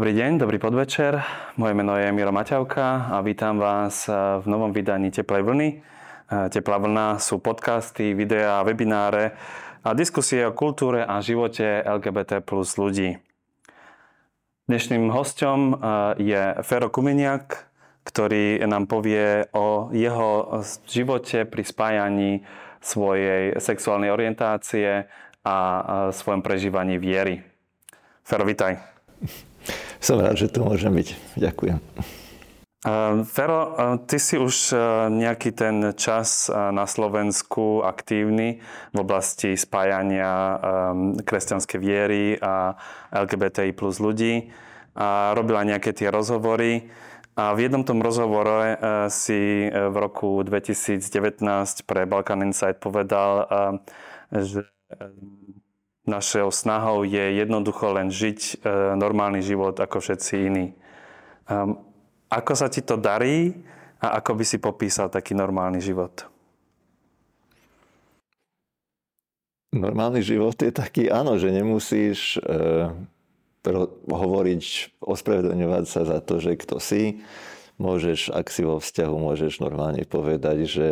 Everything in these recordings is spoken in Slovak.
Dobrý deň, dobrý podvečer. Moje meno je Miro Maťavka a vítam vás v novom vydaní Teplej vlny. Teplá vlna sú podcasty, videá, webináre a diskusie o kultúre a živote LGBT plus ľudí. Dnešným hostom je Fero Kumeniak, ktorý nám povie o jeho živote pri spájaní svojej sexuálnej orientácie a svojom prežívaní viery. Fero, vitaj. Som rád, že tu môžem byť. Ďakujem. Fero, ty si už nejaký ten čas na Slovensku aktívny v oblasti spájania kresťanskej viery a LGBTI plus ľudí a robila nejaké tie rozhovory. A v jednom tom rozhovore si v roku 2019 pre Balkan Insight povedal, že Našou snahou je jednoducho len žiť e, normálny život ako všetci iní. Um, ako sa ti to darí a ako by si popísal taký normálny život? Normálny život je taký, áno, že nemusíš e, hovoriť, ospravedlňovať sa za to, že kto si. Môžeš, ak si vo vzťahu, môžeš normálne povedať, že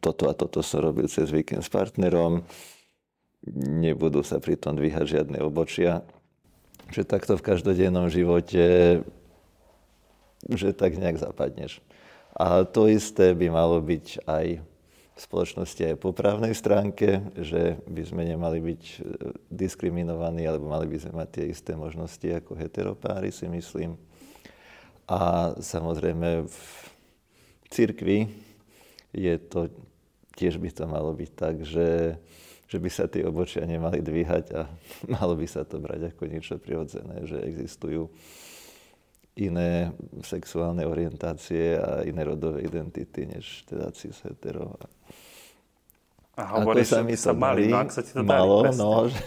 toto a toto som robil cez víkend s partnerom nebudú sa pri tom dvíhať žiadne obočia. Že takto v každodennom živote, že tak nejak zapadneš. A to isté by malo byť aj v spoločnosti aj po právnej stránke, že by sme nemali byť e, diskriminovaní, alebo mali by sme mať tie isté možnosti ako heteropáry, si myslím. A samozrejme v cirkvi je to, tiež by to malo byť tak, že že by sa tie obočia nemali dvíhať a malo by sa to brať ako niečo prirodzené, že existujú iné sexuálne orientácie a iné rodové identity, než teda cis hetero. A hovorí, sa mi to sa mali, no, sa ti to malo, darí, no, že...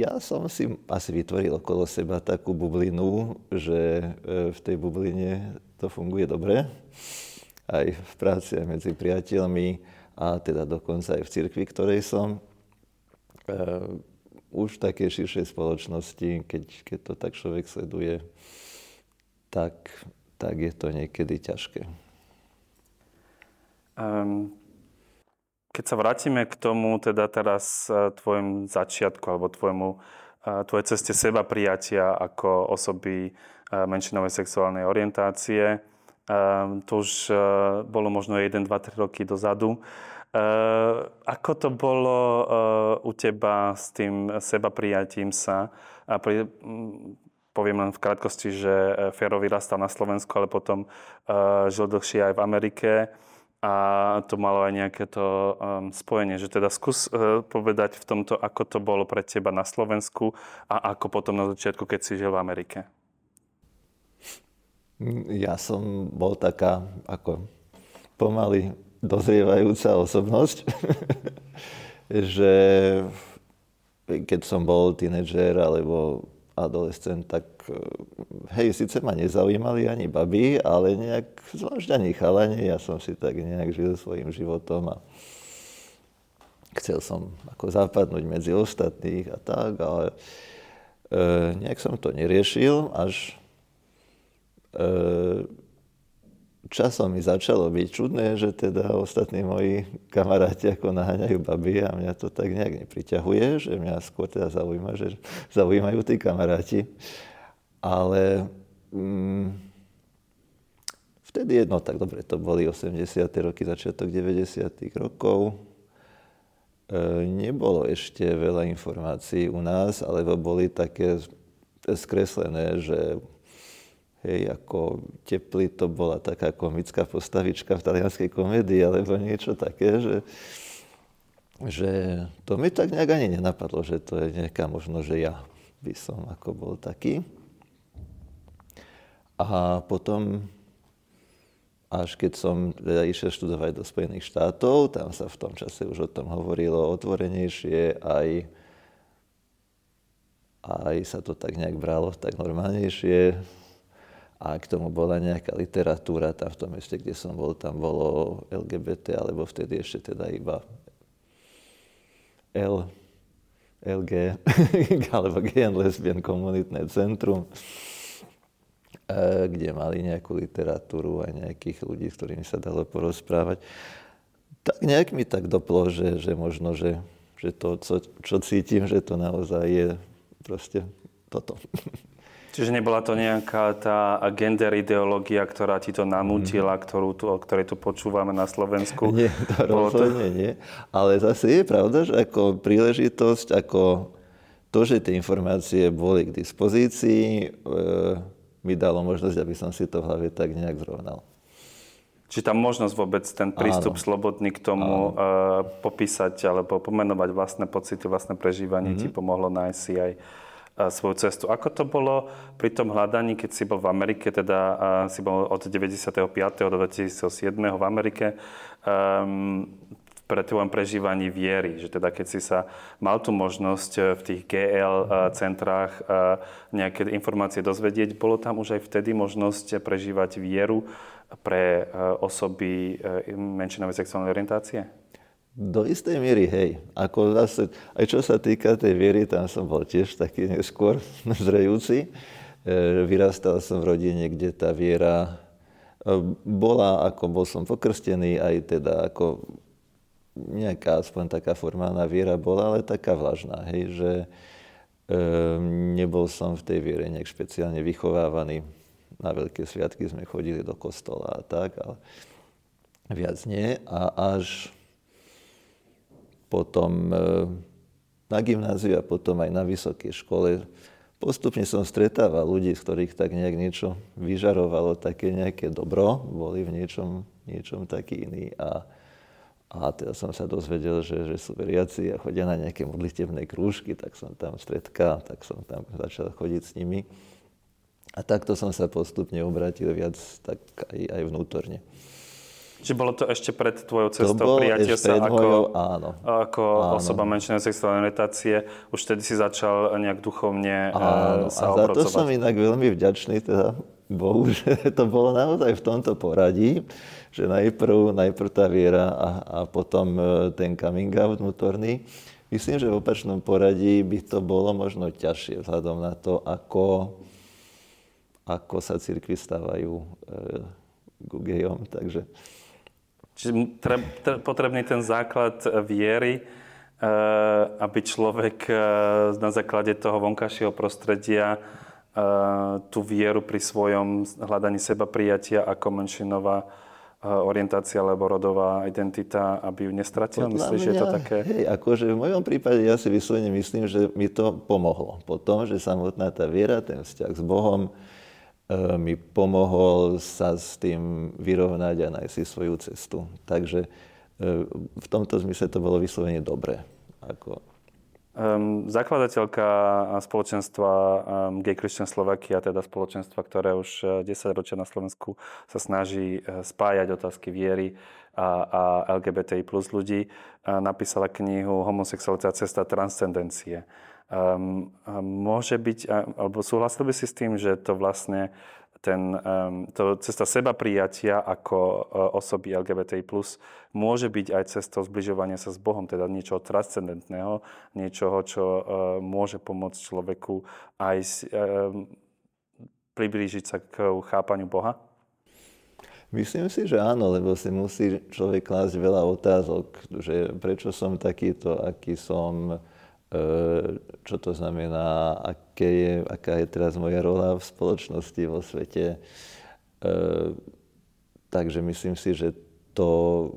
Ja som si asi vytvoril okolo seba takú bublinu, že e, v tej bubline to funguje dobre aj v práci, aj medzi priateľmi a teda dokonca aj v cirkvi, ktorej som. Uh, už v takej širšej spoločnosti, keď, keď to tak človek sleduje, tak, tak je to niekedy ťažké. Um, keď sa vrátime k tomu, teda teraz e, tvojim začiatku alebo tvojmu, e, tvojej ceste seba prijatia ako osoby menšinovej sexuálnej orientácie, to už eh, bolo možno 1, 2, 3 roky dozadu. Ehm, ako to bolo eh, u teba s tým seba prijatím sa? A mm, poviem len v krátkosti, že eh, Fero vyrastal na Slovensku, ale potom žil dlhšie aj v Amerike a to malo aj nejaké to um, spojenie, že teda skús povedať v tomto, ako to bolo pre teba na Slovensku a ako potom na začiatku, keď si žil v Amerike. Ja som bol taká ako pomaly dozrievajúca osobnosť, že keď som bol tínedžer alebo adolescent, tak hej, síce ma nezaujímali ani baby, ale nejak, zvlášť ani chalani, ja som si tak nejak žil svojim životom a chcel som ako zapadnúť medzi ostatných a tak, ale e, nejak som to neriešil, až časom mi začalo byť čudné, že teda ostatní moji kamaráti ako naháňajú baby a mňa to tak nejak nepriťahuje, že mňa skôr teda zaujíma, že zaujímajú tí kamaráti. Ale mm, vtedy jedno, tak dobre, to boli 80. roky, začiatok 90. rokov. E, nebolo ešte veľa informácií u nás, alebo boli také skreslené, že Hej, ako teplý to bola taká komická postavička v talianskej komédii, alebo niečo také, že, že to mi tak nejak ani nenapadlo, že to je nejaká možno, že ja by som ako bol taký. A potom, až keď som teda išiel študovať do Spojených štátov, tam sa v tom čase už o tom hovorilo otvorenejšie, aj, aj sa to tak nejak bralo tak normálnejšie a k tomu bola nejaká literatúra, tam v tom meste, kde som bol, tam bolo LGBT, alebo vtedy ešte teda iba L, LG, alebo Gay and Lesbian komunitné centrum, e, kde mali nejakú literatúru a nejakých ľudí, s ktorými sa dalo porozprávať. Tak nejak mi tak doplo, že, že možno, že, že to, čo, čo cítim, že to naozaj je proste toto. Čiže nebola to nejaká tá gender ideológia, ktorá ti to nanútila, mm. ktorú tu, o ktorej tu počúvame na Slovensku? Nie, to rozhodne to... nie. Ale zase je pravda, že ako príležitosť, ako to, že tie informácie boli k dispozícii, e, mi dalo možnosť, aby som si to v hlave tak nejak zrovnal. Čiže tá možnosť vôbec, ten prístup Áno. slobodný k tomu uh, popísať alebo pomenovať vlastné pocity, vlastné prežívanie mm-hmm. ti pomohlo nájsť si aj svoju cestu. Ako to bolo pri tom hľadaní, keď si bol v Amerike, teda si bol od 95. do 2007. v Amerike, um, pre tvojom prežívaní viery, že teda keď si sa mal tú možnosť e, v tých GL e, centrách e, nejaké informácie dozvedieť, bolo tam už aj vtedy možnosť prežívať vieru pre osoby menšinovej sexuálnej orientácie? Do istej miery, hej. Ako zase, aj čo sa týka tej viery, tam som bol tiež taký neskôr zrejúci. E, vyrastal som v rodine, kde tá viera e, bola, ako bol som pokrstený, aj teda ako nejaká aspoň taká formálna viera bola, ale taká vlažná, hej, že e, nebol som v tej viere nejak špeciálne vychovávaný. Na veľké sviatky sme chodili do kostola a tak, ale viac nie. A až potom e, na gymnáziu a potom aj na vysokej škole. Postupne som stretával ľudí, z ktorých tak nejak niečo vyžarovalo, také nejaké dobro, boli v niečom, niečom taký iný. A, a teda som sa dozvedel, že, že sú veriaci a chodia na nejaké modlitebné krúžky, tak som tam stredkal, tak som tam začal chodiť s nimi. A takto som sa postupne obratil viac tak aj, aj vnútorne. Čiže bolo to ešte pred tvojou cestou prijatia sa ako, mojou, áno. ako áno. osoba menšinej sexuálnej orientácie. Už vtedy si začal nejak duchovne e, áno. sa A za to som inak veľmi vďačný teda Bohu, že to bolo naozaj v tomto poradí, že najprv, najprv tá viera a, a potom e, ten coming out vnútorný. Myslím, že v opačnom poradí by to bolo možno ťažšie vzhľadom na to, ako, ako sa cirkvi stávajú e, ku gejom. Takže Čiže treb, tre, potrebný ten základ eh, viery, eh, aby človek eh, na základe toho vonkajšieho prostredia tú vieru pri svojom hľadaní seba prijatia ako menšinová orientácia alebo rodová identita, aby ju nestratil? Myslíš, že je to také? Hej, akože v mojom prípade ja si vyslovene myslím, že mi to pomohlo. Po tom, že samotná tá viera, ten vzťah s Bohom, E, mi pomohol sa s tým vyrovnať a nájsť si svoju cestu. Takže e, v tomto zmysle to bolo vyslovene dobré. Ako... Um, zakladateľka spoločenstva um, Gay Christian Slovakia, teda spoločenstva, ktoré už 10 e, ročia na Slovensku sa snaží spájať otázky viery a, a LGBTI plus ľudí, napísala knihu Homosexualita cesta transcendencie. Um, môže byť, alebo súhlasil by si s tým, že to vlastne ten, um, to cesta seba prijatia ako uh, osoby LGBTI+, môže byť aj cestou zbližovania sa s Bohom, teda niečoho transcendentného, niečoho, čo uh, môže pomôcť človeku aj um, priblížiť sa k chápaniu Boha? Myslím si, že áno, lebo si musí človek klásť veľa otázok, že prečo som takýto, aký som, čo to znamená, aké je, aká je teraz moja rola v spoločnosti, vo svete. E, takže myslím si, že to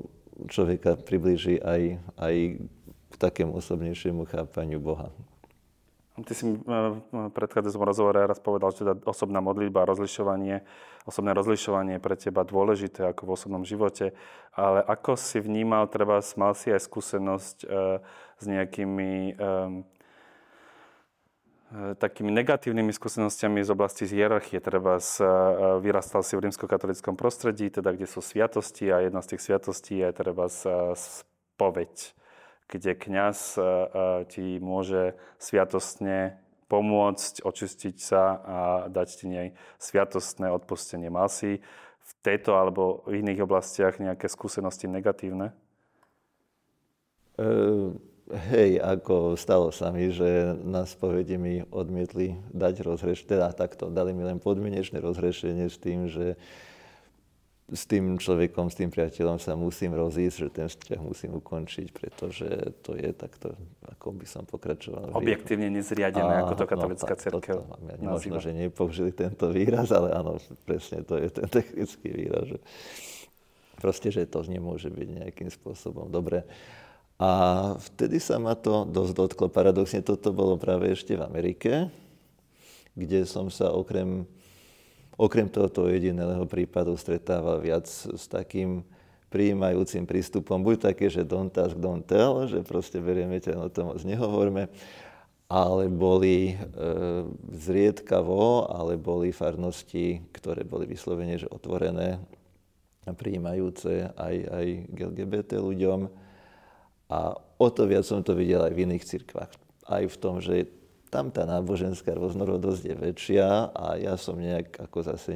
človeka priblíži aj, aj k takému osobnejšiemu chápaniu Boha. Ty si v predchádzajúcom rozhovore raz povedal, že teda osobná modlitba, rozlišovanie, osobné rozlišovanie je pre teba dôležité ako v osobnom živote, ale ako si vnímal, treba mal si aj skúsenosť e, s nejakými e, takými negatívnymi skúsenostiami z oblasti z hierarchie. Treba z, vyrastal si v rímskokatolickom prostredí, teda kde sú sviatosti a jedna z tých sviatostí je treba z, spoveď kde kňaz e, e, ti môže sviatostne pomôcť, očistiť sa a dať ti nej sviatostné odpustenie. Mal si v tejto alebo v iných oblastiach nejaké skúsenosti negatívne? E, hej, ako stalo sa mi, že na spovedi mi odmietli dať rozhrešenie, teda takto, dali mi len podmienečné rozhrešenie s tým, že s tým človekom, s tým priateľom sa musím rozísť, že ten vzťah musím ukončiť, pretože to je takto, ako by som pokračoval. Objektívne nezriadené, ako to no, katolická no, církev Možno, že nepoužili tento výraz, ale áno, presne to je ten technický výraz, že proste, že to nemôže byť nejakým spôsobom dobre. A vtedy sa ma to dosť dotklo. Paradoxne toto bolo práve ešte v Amerike, kde som sa okrem okrem tohoto jediného prípadu stretával viac s takým prijímajúcim prístupom, buď také, že don't ask, don't tell, že proste berieme ťa, no to moc nehovorme, ale boli e, zriedkavo, ale boli farnosti, ktoré boli vyslovene, že otvorené a prijímajúce aj, aj LGBT ľuďom. A o to viac som to videl aj v iných cirkvách. Aj v tom, že tam tá náboženská rôznorodosť je väčšia a ja som nejak ako zase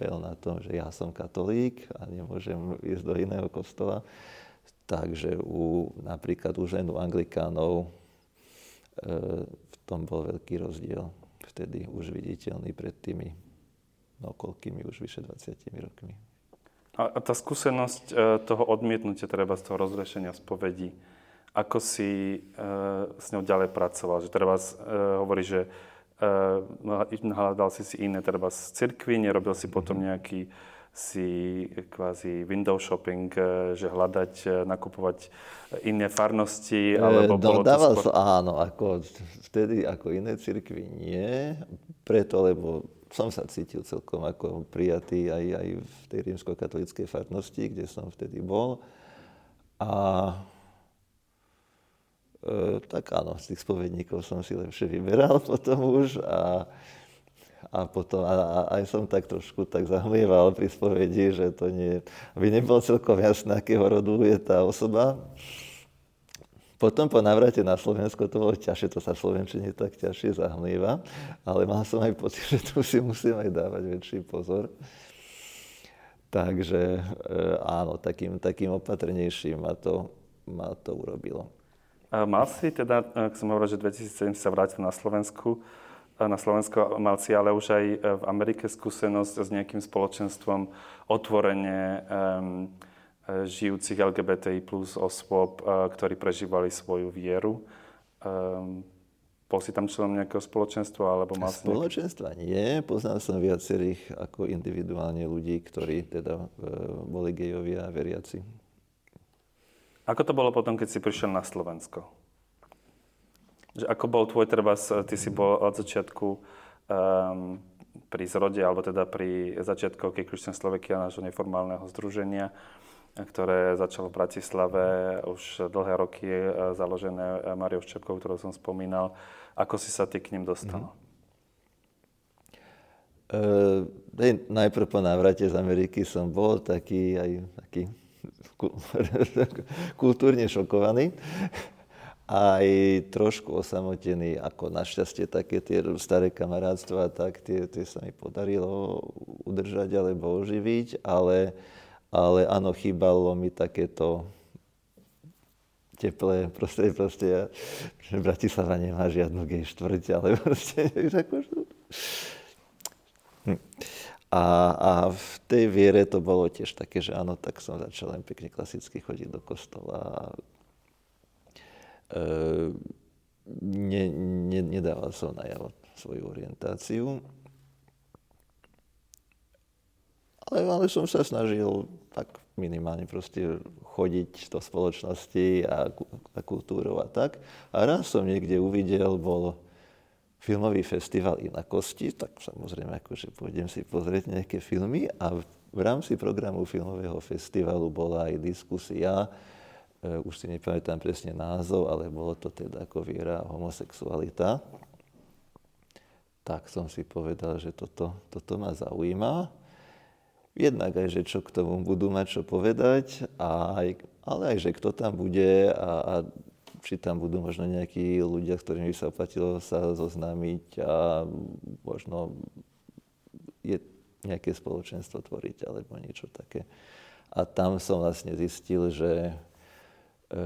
pel na tom, že ja som katolík a nemôžem ísť do iného kostola. Takže u, napríklad u ženu anglikánov e, v tom bol veľký rozdiel. Vtedy už viditeľný pred tými, no koľkými, už vyše 20 rokmi. A, a tá skúsenosť e, toho odmietnutia treba z toho rozrešenia spovedí, ako si uh, s ňou ďalej pracoval? Že treba uh, hovorí, že uh, hľadal si si iné, treba z cirkvi, nerobil si potom mhm. nejaký si kvázi window shopping, že hľadať, nakupovať iné farnosti, alebo bolo Dával to skôr... áno, ako vtedy ako iné cirkvi nie, preto, lebo som sa cítil celkom ako prijatý aj, aj v tej rímsko-katolíckej farnosti, kde som vtedy bol. A E, tak áno, z tých spovedníkov som si lepšie vyberal potom už a, a potom a, a aj som tak trošku tak zahmlieval pri spovedi, že to nie, aby nebolo celkom jasné, akého rodu je tá osoba. Potom po navrate na Slovensko to bolo ťažšie, to sa v Slovenčine tak ťažšie zahmlieva, ale mal som aj pocit, že tu si musím aj dávať väčší pozor. Takže e, áno, takým, takým opatrnejším ma to, ma to urobilo. Mal si teda, ak som hovoril, že 2007 sa vrátil na Slovensku, na Slovensko mal si ale už aj v Amerike skúsenosť s nejakým spoločenstvom otvorene um, žijúcich LGBTI plus osôb, ktorí prežívali svoju vieru. Um, bol si tam členom nejakého spoločenstva? Alebo mal Spoločenstva nejaký... nie. Poznal som viacerých ako individuálne ľudí, ktorí teda e, boli gejovia a veriaci. Ako to bolo potom, keď si prišiel na Slovensko? Že ako bol tvoj treba, ty si bol od začiatku um, pri zrode, alebo teda pri začiatku OK Christian Slovakia, nášho neformálneho združenia, ktoré začalo v Bratislave už dlhé roky, založené Mariou Ščepkou, ktorú som spomínal. Ako si sa ty k ním dostal? Mm. Uh, najprv po návrate z Ameriky som bol taký aj taký kultúrne šokovaný aj trošku osamotený, ako našťastie také tie staré kamarátstva, tak tie, tie sa mi podarilo udržať alebo oživiť, ale, ale áno, chýbalo mi takéto teplé prostredie, proste ja, že Bratislava nemá žiadnu gej štvrť, ale proste, nevíš, ako... Hm. A, a v tej viere to bolo tiež také, že áno, tak som začal len pekne klasicky chodiť do kostola. E, ne, ne, nedával som najavo svoju orientáciu. Ale, ale som sa snažil tak minimálne proste chodiť do spoločnosti a, a kultúrou a tak. A raz som niekde uvidel, bol filmový festival inakosti, tak samozrejme akože pôjdem si pozrieť nejaké filmy a v rámci programu filmového festivalu bola aj diskusia, e, už si nepamätám presne názov, ale bolo to teda ako viera a homosexualita. Tak som si povedal, že toto, toto ma zaujíma. Jednak aj, že čo k tomu budú mať čo povedať, a aj, ale aj, že kto tam bude a, a či tam budú možno nejakí ľudia, s ktorými by sa oplatilo sa zoznámiť a možno je nejaké spoločenstvo tvoriť alebo niečo také. A tam som vlastne zistil, že e,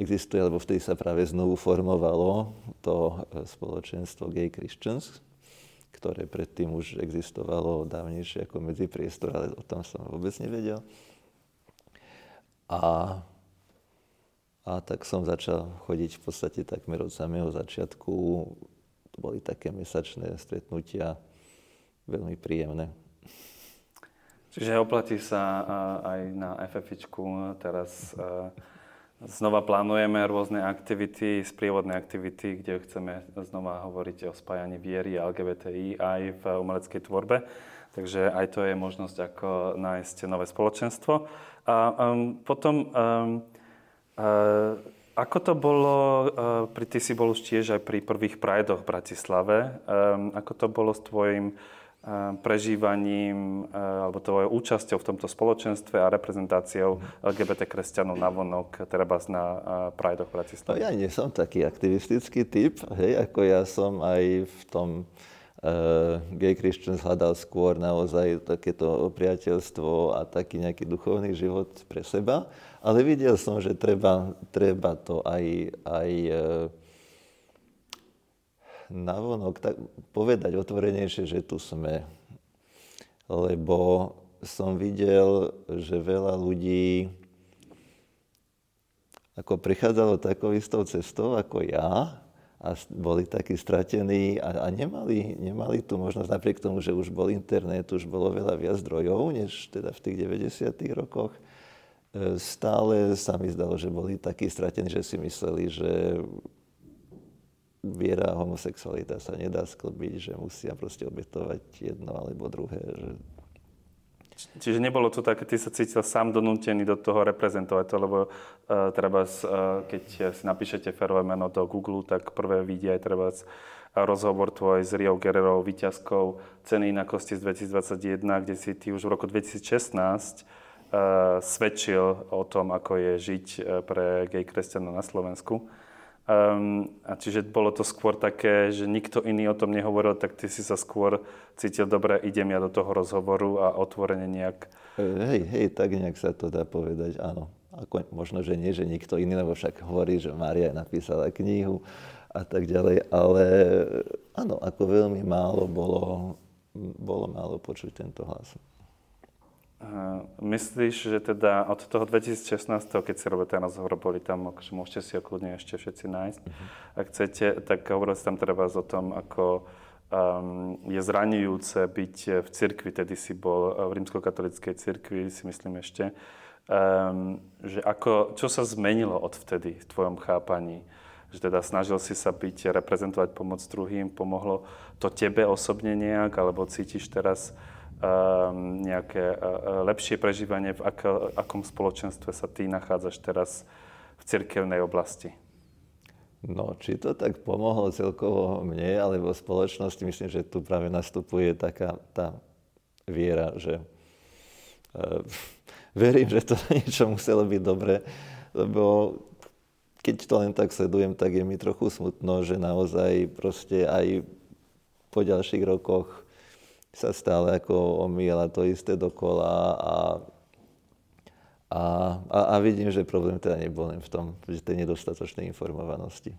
existuje, lebo vtedy sa práve znovu formovalo to spoločenstvo Gay Christians, ktoré predtým už existovalo dávnejšie ako medzipriestor, ale o tom som vôbec nevedel. A, a tak som začal chodiť v podstate takmer od samého začiatku. To boli také mesačné stretnutia, veľmi príjemné. Čiže oplatí sa aj na FFIčku teraz Znova plánujeme rôzne aktivity, sprievodné aktivity, kde chceme znova hovoriť o spájaní viery a LGBTI aj v umeleckej tvorbe. Takže aj to je možnosť, ako nájsť nové spoločenstvo. A um, potom, um, uh, ako to bolo, uh, pri, ty si bol už tiež aj pri prvých prajdoch v Bratislave, um, ako to bolo s tvojim prežívaním alebo tvojou účasťou v tomto spoločenstve a reprezentáciou LGBT kresťanov na vonok, treba na Pride of Bratislava? No, ja nie som taký aktivistický typ, hej, ako ja som aj v tom uh, Gay Christians hľadal skôr naozaj takéto priateľstvo a taký nejaký duchovný život pre seba, ale videl som, že treba, treba to aj, aj uh, navonok tak povedať otvorenejšie, že tu sme. Lebo som videl, že veľa ľudí ako prichádzalo takou istou cestou ako ja a boli takí stratení a, a nemali, nemali tu možnosť, napriek tomu, že už bol internet, už bolo veľa viac zdrojov, než teda v tých 90. rokoch, e, stále sa mi zdalo, že boli takí stratení, že si mysleli, že viera a homosexualita sa nedá sklbiť, že musia proste obetovať jedno alebo druhé. Že... Čiže nebolo to také, ty sa cítil sám donútený do toho reprezentovať to, lebo uh, treba, uh, keď si napíšete ferové meno do Google, tak prvé vidia aj treba rozhovor tvoj s Rio Guerrero, výťazkou ceny inakosti z 2021, kde si ty už v roku 2016 uh, svedčil o tom, ako je žiť pre gay kresťanov na Slovensku. Um, a čiže bolo to skôr také, že nikto iný o tom nehovoril, tak ty si sa skôr cítil, dobre, idem ja do toho rozhovoru a otvorene nejak... Hej, hej, tak nejak sa to dá povedať, áno. Ako, možno, že nie, že nikto iný, lebo však hovorí, že Maria napísala knihu a tak ďalej, ale áno, ako veľmi málo bolo, bolo málo počuť tento hlas. Myslíš, že teda od toho 2016, keď si robil ten rozhovor, boli tam, akože môžete si ho kľudne ešte všetci nájsť, uh-huh. ak chcete, tak hovoril si tam treba o tom, ako um, je zraňujúce byť v cirkvi, tedy si bol v rímskokatolickej cirkvi, si myslím ešte, um, že ako, čo sa zmenilo od vtedy v tvojom chápaní? Že teda snažil si sa byť, reprezentovať pomoc druhým, pomohlo to tebe osobne nejak, alebo cítiš teraz nejaké e, e, lepšie prežívanie, v akom spoločenstve sa ty nachádzaš teraz v cirkevnej oblasti? No, či to tak pomohlo celkovo mne, alebo spoločnosti, myslím, že tu práve nastupuje taká tá viera, že uh, verím, že to niečo muselo byť dobre, lebo keď to len tak sledujem, tak je mi trochu smutno, že naozaj proste aj po ďalších rokoch sa stále ako omýla to isté dokola a, a, a, a vidím, že problém teda nebol len v tom, že tej nedostatočnej informovanosti.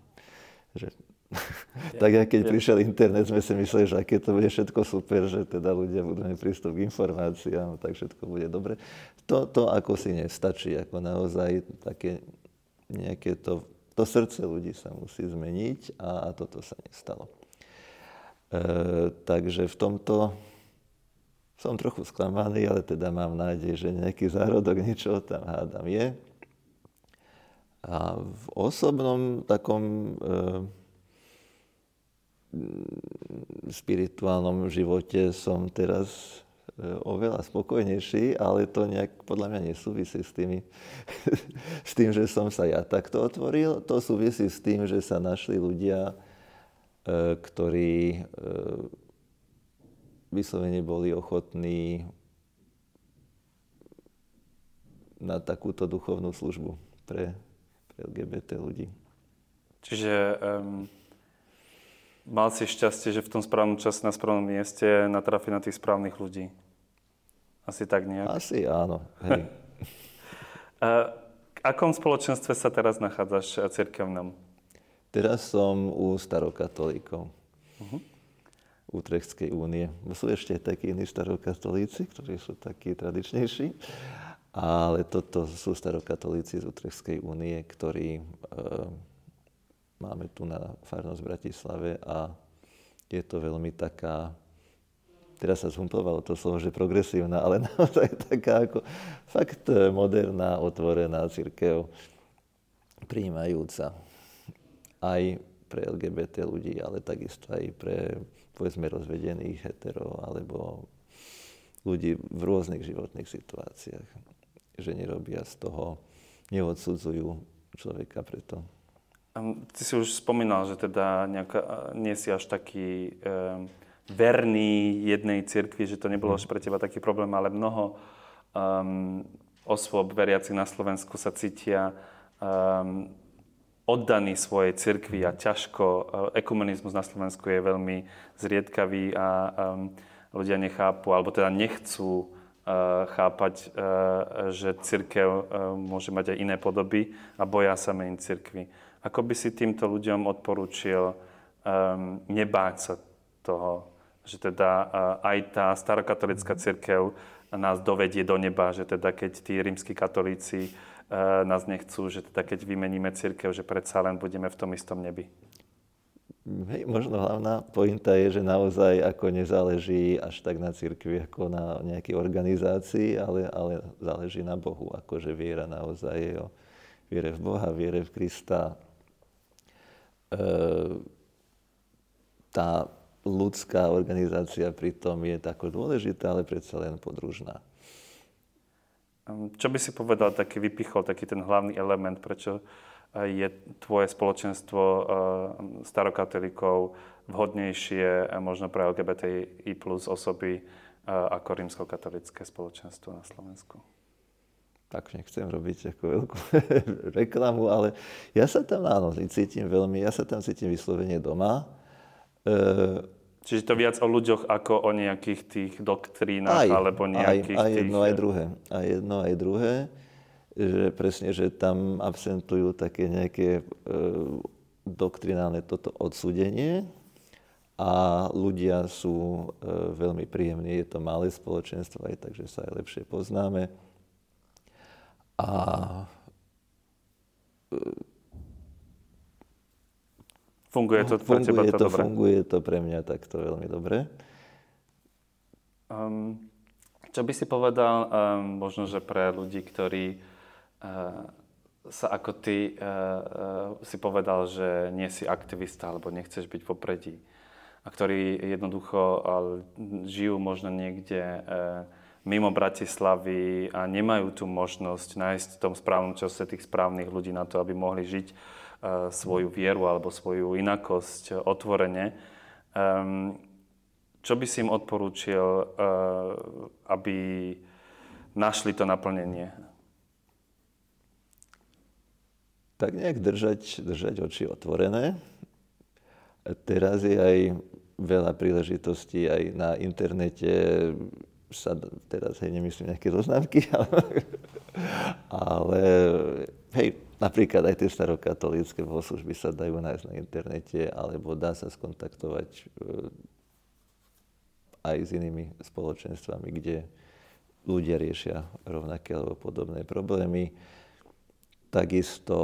Že, ja, tak ja keď ja. prišiel internet, sme si mysleli, že aké to bude všetko super, že teda ľudia budú mať prístup k informáciám, tak všetko bude dobre. To, to ako si nestačí, ako naozaj také nejaké to, to srdce ľudí sa musí zmeniť a, a toto sa nestalo. E, takže v tomto som trochu sklamaný, ale teda mám nádej, že nejaký zárodok niečo tam hádam je. A v osobnom takom e, spirituálnom živote som teraz e, oveľa spokojnejší, ale to nejak podľa mňa nesúvisí s, tými, s tým, že som sa ja takto otvoril. To súvisí s tým, že sa našli ľudia, ktorí e, vyslovene boli ochotní na takúto duchovnú službu pre, pre LGBT ľudí. Čiže um, mal si šťastie, že v tom správnom čase na správnom mieste natrafi na tých správnych ľudí. Asi tak nejak? Asi áno. Hej. akom spoločenstve sa teraz nachádzaš cirkevnom? Teraz som u starokatolíkov. Uh-huh. Utrechtskej únie. Sú ešte takí iní starokatolíci, ktorí sú takí tradičnejší. Ale toto sú starokatolíci z Utrechtskej únie, ktorí e, máme tu na farnosť v Bratislave a je to veľmi taká, teraz sa zhumpovalo to slovo, že progresívna, ale naozaj taká ako fakt moderná, otvorená církev, prijímajúca aj pre LGBT ľudí, ale takisto aj pre, povedzme, rozvedených hetero alebo ľudí v rôznych životných situáciách. Že nerobia z toho, neodsudzujú človeka preto. Ty si už spomínal, že teda nejaká, nie si až taký e, verný jednej cirkvi, že to nebolo až pre teba taký problém, ale mnoho um, osôb veriacich na Slovensku sa cítia um, oddaní svojej cirkvi a ťažko, e, ekumenizmus na Slovensku je veľmi zriedkavý a um, ľudia nechápu, alebo teda nechcú uh, chápať, uh, že církev uh, môže mať aj iné podoby a boja sa meniť cirkvi. Ako by si týmto ľuďom odporúčil um, nebáť sa toho, že teda uh, aj tá starokatolická církev nás dovedie do neba, že teda keď tí rímsky katolíci E, nás nechcú, že teda keď vymeníme církev, že predsa len budeme v tom istom nebi. Hej, možno hlavná pointa je, že naozaj ako nezáleží až tak na církvi, ako na nejakej organizácii, ale, ale záleží na Bohu. Akože viera naozaj je o viere v Boha, viere v Krista. E, tá ľudská organizácia pritom je tako dôležitá, ale predsa len podružná. Ehm, čo by si povedal, taký vypichol, taký ten hlavný element, prečo eh, je tvoje spoločenstvo eh, starokatolíkov vhodnejšie eh, možno pre LGBTI plus osoby ako rímsko-katolické spoločenstvo na Slovensku? Tak nechcem robiť ako veľkú reklamu, ale ja sa tam áno, cítim veľmi, ja sa tam cítim vyslovene doma. Čiže to viac o ľuďoch ako o nejakých tých doktrínach aj, alebo nejakých aj, aj jedno, tých... aj druhé. Aj jedno, aj druhé. Že presne, že tam absentujú také nejaké e, doktrinálne toto odsudenie a ľudia sú e, veľmi príjemní. Je to malé spoločenstvo aj takže sa aj lepšie poznáme. A Funguje to pre funguje teba to, to dobre? Funguje to pre mňa takto veľmi dobre. Um, čo by si povedal um, možno, že pre ľudí, ktorí uh, sa ako ty uh, uh, si povedal, že nie si aktivista alebo nechceš byť popredí a ktorí jednoducho uh, žijú možno niekde uh, mimo Bratislavy a nemajú tú možnosť nájsť v tom správnom čase tých správnych ľudí na to, aby mohli žiť svoju vieru alebo svoju inakosť otvorene. Ehm, čo by si im odporúčil, eh, aby našli to naplnenie? Tak nejak držať, držať oči otvorené. Teraz je aj veľa príležitostí aj na internete sa, teraz hej, nemyslím nejaké zoznamky, ale, ale hej, Napríklad aj tie starokatolícke bohoslužby sa dajú nájsť na internete, alebo dá sa skontaktovať e, aj s inými spoločenstvami, kde ľudia riešia rovnaké alebo podobné problémy. Takisto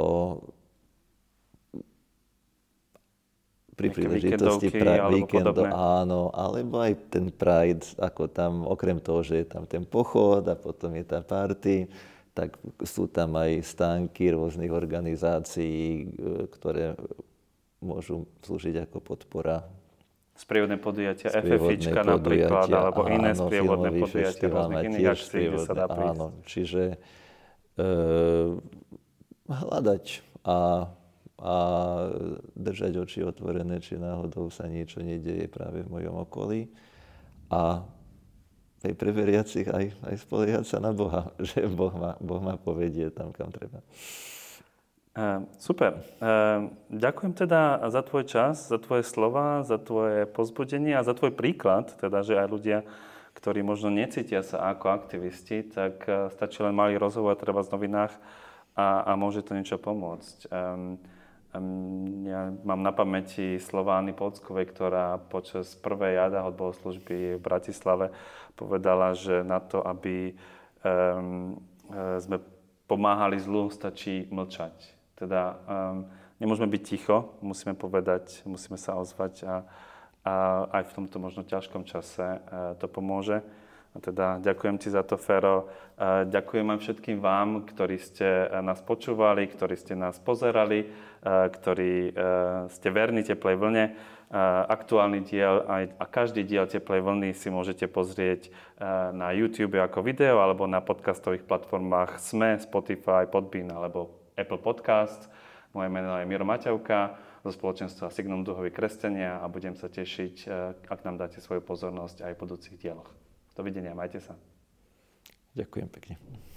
pri príležitosti pra- víkendu, áno, alebo aj ten Pride, ako tam, okrem toho, že je tam ten pochod a potom je tá party, tak sú tam aj stánky rôznych organizácií, e, ktoré môžu slúžiť ako podpora. Sprievodné podujatia, FFIčka napríklad, alebo áno, iné sprievodné podujatia rôznych iných akcií, kde sa dá prísť. Áno, čiže e, hľadať a, a držať oči otvorené, či náhodou sa niečo nedieje práve v mojom okolí. A aj pre veriacich, aj, aj spoliehať sa na Boha, že boh ma, boh ma povedie tam, kam treba. Uh, super. Uh, ďakujem teda za tvoj čas, za tvoje slova, za tvoje pozbudenie a za tvoj príklad, teda, že aj ľudia, ktorí možno necítia sa ako aktivisti, tak uh, stačí len malý rozhovor treba v novinách a a, môže to niečo pomôcť. Ja mám na pamäti slova Anny Polskovej, ktorá počas prvej jada od bohoslužby v Bratislave povedala, že na to, aby um, sme pomáhali zlu, stačí mlčať. Teda um, nemôžeme byť ticho, musíme povedať, musíme sa ozvať a, a aj v tomto možno ťažkom čase uh, to pomôže. A teda ďakujem ti za to, Fero. Ďakujem aj všetkým vám, ktorí ste nás počúvali, ktorí ste nás pozerali, ktorí ste verní Teplej vlne. Aktuálny diel a každý diel Teplej vlny si môžete pozrieť na YouTube ako video alebo na podcastových platformách SME, Spotify, Podbean alebo Apple Podcast. Moje meno je Miro Maťavka zo spoločenstva Signum Duhovi kresťania a budem sa tešiť, ak nám dáte svoju pozornosť aj v budúcich dieloch. Dovidenia, majte sa. Ďakujem pekne.